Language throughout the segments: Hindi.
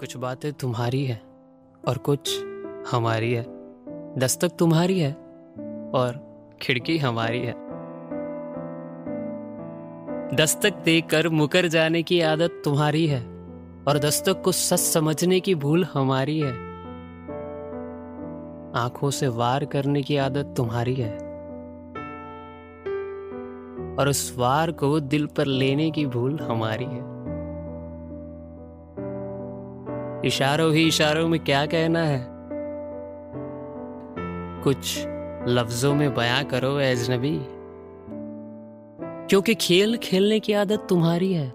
कुछ बातें तुम्हारी है और कुछ हमारी है। दस्तक तुम्हारी है और खिड़की हमारी है। दस्तक देकर मुकर जाने की आदत तुम्हारी है और दस्तक को सच समझने की भूल हमारी है। आँखों से वार करने की आदत तुम्हारी है और उस वार को दिल पर लेने की भूल हमारी है। इशारों ही इशारों में क्या कहना है? कुछ लफ्जों में बयां करो अजनबी क्योंकि खेल खेलने की आदत तुम्हारी है,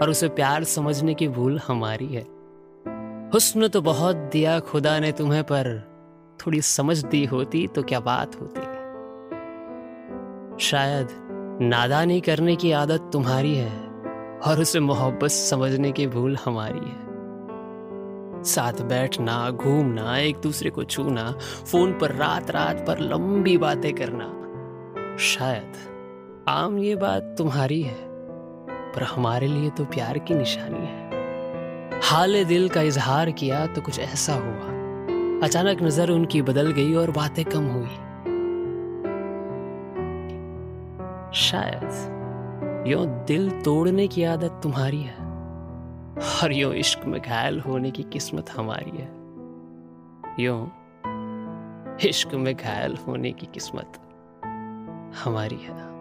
और उसे प्यार समझने की भूल हमारी है। हुस्न तो बहुत दिया खुदा ने तुम्हें, पर थोड़ी समझ दी होती तो क्या बात होती? शायद नादानी करने की आदत तुम्हारी है, और उसे मोहब्बत समझने की भूल हमारी है। साथ बैठना, घूमना, एक दूसरे को छूना, फ़ोन पर रात रात पर लंबी बातें करना। शायद आम ये बात तुम्हारी है, पर हमारे लिए तो प्यार की निशानी है। हाल दिल का इजहार किया तो कुछ ऐसा हुआ। अचानक नज़र उनकी बदल गई और बातें कम हुई। शायद यो दिल तोड़ने की आदत तुम्हारी है। और यूँ इश्क में घायल होने की किस्मत हमारी है। यूँ इश्क में घायल होने की किस्मत हमारी है।